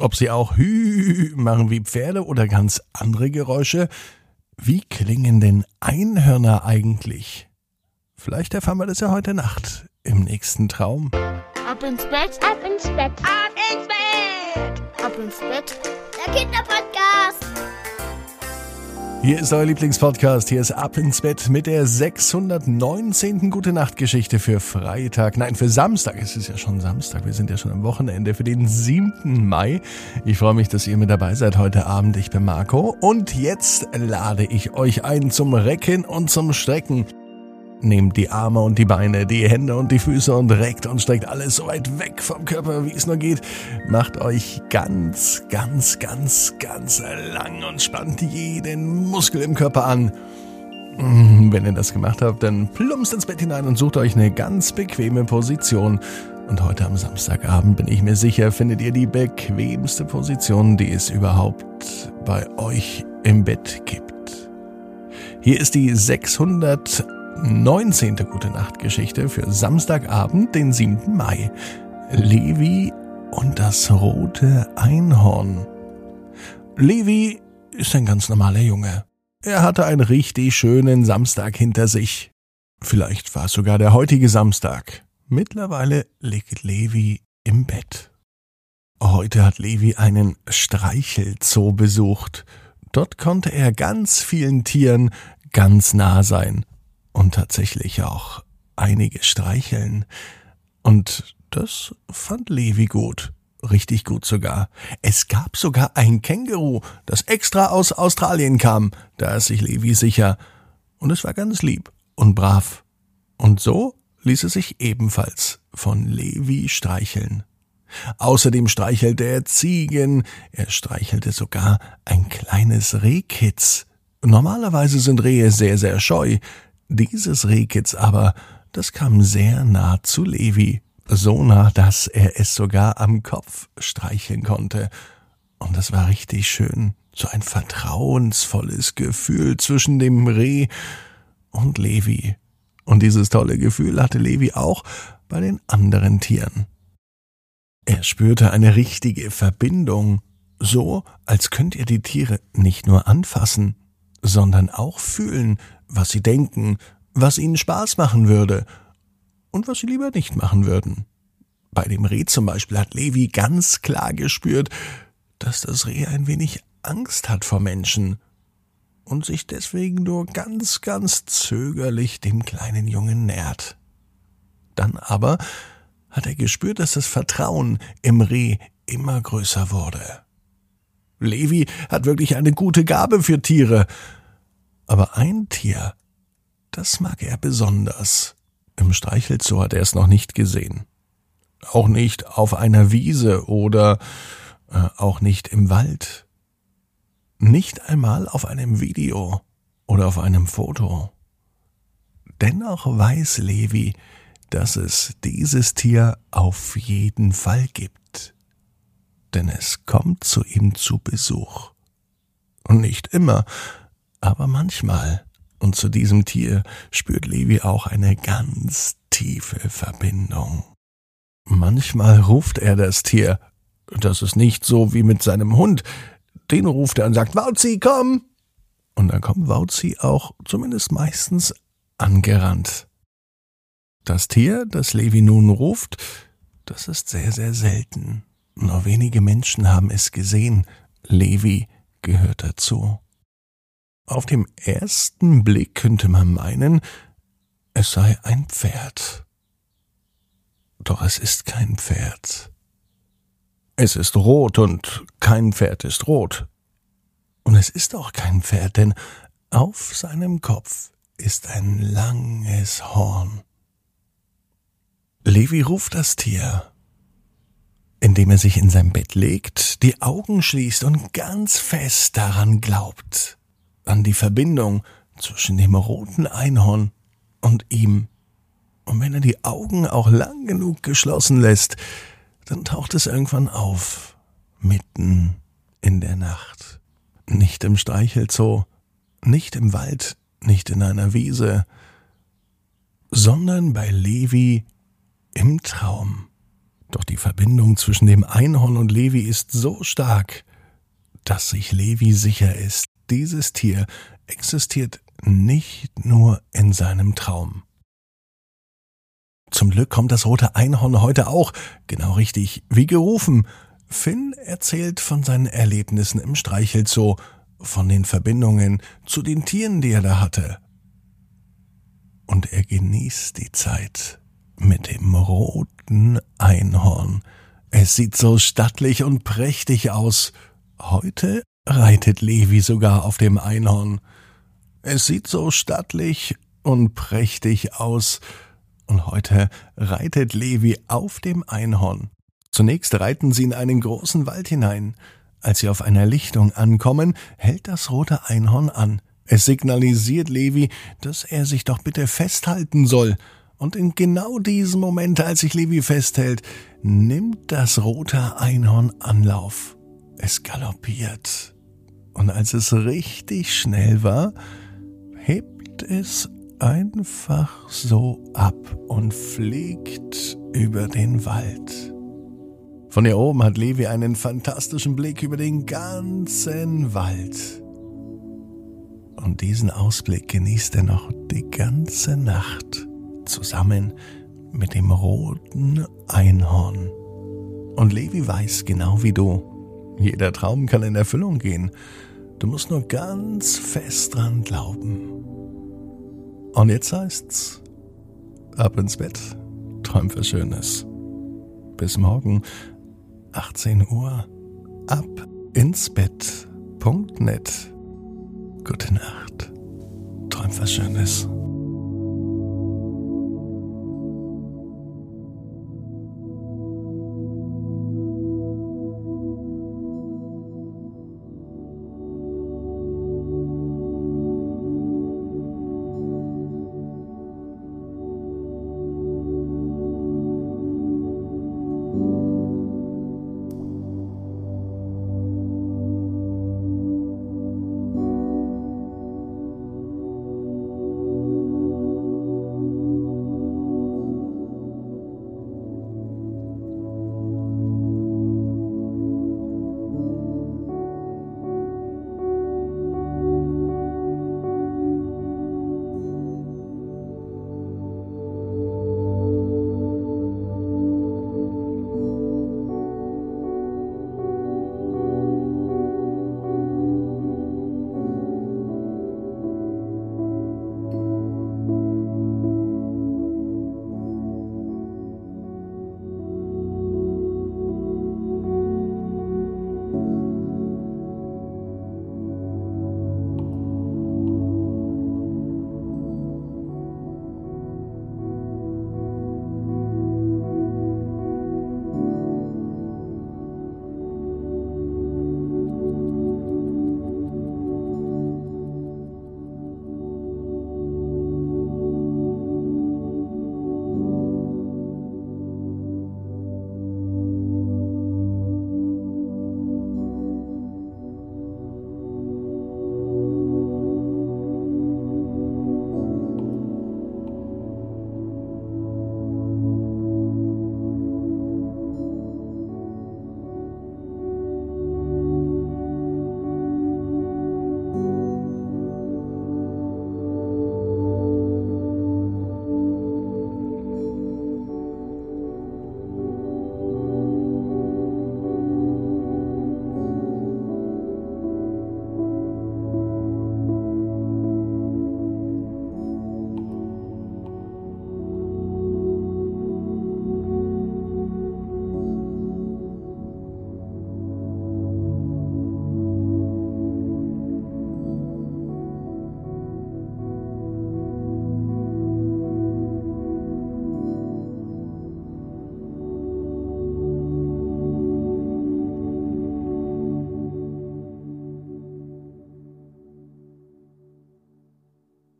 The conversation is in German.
Ob sie auch Hü machen wie Pferde oder ganz andere Geräusche? Wie klingen denn Einhörner eigentlich? Vielleicht erfahren wir das ja heute Nacht im nächsten Traum. Ab ins Bett, ab ins Bett, ab ins Bett, ab ins Bett. Der Kinderpodcast. Hier ist euer Lieblingspodcast. Hier ist Ab ins Bett mit der 619. Gute Nacht Geschichte für Freitag. Nein, für Samstag. Es ist ja schon Samstag. Wir sind ja schon am Wochenende für den 7. Mai. Ich freue mich, dass ihr mit dabei seid heute Abend. Ich bin Marco. Und jetzt lade ich euch ein zum Recken und zum Strecken. Nehmt die Arme und die Beine, die Hände und die Füße und reckt und streckt alles so weit weg vom Körper, wie es nur geht. Macht euch ganz, ganz, ganz, ganz lang und spannt jeden Muskel im Körper an. Mm, wenn ihr das gemacht habt, dann plumpst ins Bett hinein und sucht euch eine ganz bequeme Position. Und heute am Samstagabend bin ich mir sicher, findet ihr die bequemste Position, die es überhaupt bei euch im Bett gibt. Hier ist die 600 19. Gute Nacht Geschichte für Samstagabend, den 7. Mai. Levi und das rote Einhorn. Levi ist ein ganz normaler Junge. Er hatte einen richtig schönen Samstag hinter sich. Vielleicht war es sogar der heutige Samstag. Mittlerweile liegt Levi im Bett. Heute hat Levi einen Streichelzoo besucht. Dort konnte er ganz vielen Tieren ganz nah sein und tatsächlich auch einige streicheln. Und das fand Levi gut. Richtig gut sogar. Es gab sogar ein Känguru, das extra aus Australien kam. Da ist sich Levi sicher. Und es war ganz lieb und brav. Und so ließ es sich ebenfalls von Levi streicheln. Außerdem streichelte er Ziegen, er streichelte sogar ein kleines Rehkitz. Normalerweise sind Rehe sehr, sehr scheu, dieses Rehkitz aber, das kam sehr nah zu Levi, so nah, dass er es sogar am Kopf streicheln konnte. Und das war richtig schön, so ein vertrauensvolles Gefühl zwischen dem Reh und Levi. Und dieses tolle Gefühl hatte Levi auch bei den anderen Tieren. Er spürte eine richtige Verbindung, so als könnt ihr die Tiere nicht nur anfassen, sondern auch fühlen, was sie denken, was ihnen Spaß machen würde und was sie lieber nicht machen würden. Bei dem Reh zum Beispiel hat Levi ganz klar gespürt, dass das Reh ein wenig Angst hat vor Menschen und sich deswegen nur ganz, ganz zögerlich dem kleinen Jungen nährt. Dann aber hat er gespürt, dass das Vertrauen im Reh immer größer wurde. Levi hat wirklich eine gute Gabe für Tiere, aber ein Tier, das mag er besonders. Im Streichelzoo hat er es noch nicht gesehen. Auch nicht auf einer Wiese oder äh, auch nicht im Wald. Nicht einmal auf einem Video oder auf einem Foto. Dennoch weiß Levi, dass es dieses Tier auf jeden Fall gibt. Denn es kommt zu ihm zu Besuch. Und nicht immer, aber manchmal, und zu diesem Tier spürt Levi auch eine ganz tiefe Verbindung. Manchmal ruft er das Tier. Das ist nicht so wie mit seinem Hund. Den ruft er und sagt, Wauzi, komm! Und dann kommt Wauzi auch zumindest meistens angerannt. Das Tier, das Levi nun ruft, das ist sehr, sehr selten. Nur wenige Menschen haben es gesehen. Levi gehört dazu. Auf dem ersten Blick könnte man meinen, es sei ein Pferd. Doch es ist kein Pferd. Es ist rot und kein Pferd ist rot. Und es ist auch kein Pferd, denn auf seinem Kopf ist ein langes Horn. Levi ruft das Tier, indem er sich in sein Bett legt, die Augen schließt und ganz fest daran glaubt an die Verbindung zwischen dem roten Einhorn und ihm. Und wenn er die Augen auch lang genug geschlossen lässt, dann taucht es irgendwann auf, mitten in der Nacht. Nicht im Streichelzoo, nicht im Wald, nicht in einer Wiese, sondern bei Levi im Traum. Doch die Verbindung zwischen dem Einhorn und Levi ist so stark, dass sich Levi sicher ist, dieses Tier existiert nicht nur in seinem Traum. Zum Glück kommt das rote Einhorn heute auch, genau richtig, wie gerufen. Finn erzählt von seinen Erlebnissen im Streichelzoo, von den Verbindungen zu den Tieren, die er da hatte. Und er genießt die Zeit mit dem roten Einhorn. Es sieht so stattlich und prächtig aus. Heute reitet Levi sogar auf dem Einhorn. Es sieht so stattlich und prächtig aus, und heute reitet Levi auf dem Einhorn. Zunächst reiten sie in einen großen Wald hinein. Als sie auf einer Lichtung ankommen, hält das rote Einhorn an. Es signalisiert Levi, dass er sich doch bitte festhalten soll. Und in genau diesem Moment, als sich Levi festhält, nimmt das rote Einhorn Anlauf. Es galoppiert. Und als es richtig schnell war, hebt es einfach so ab und fliegt über den Wald. Von hier oben hat Levi einen fantastischen Blick über den ganzen Wald. Und diesen Ausblick genießt er noch die ganze Nacht zusammen mit dem roten Einhorn. Und Levi weiß genau wie du, jeder Traum kann in Erfüllung gehen. Du musst nur ganz fest dran glauben. Und jetzt heißt's, ab ins Bett, träum was Schönes. Bis morgen, 18 Uhr, ab ins Bett.net. Gute Nacht, träum was Schönes.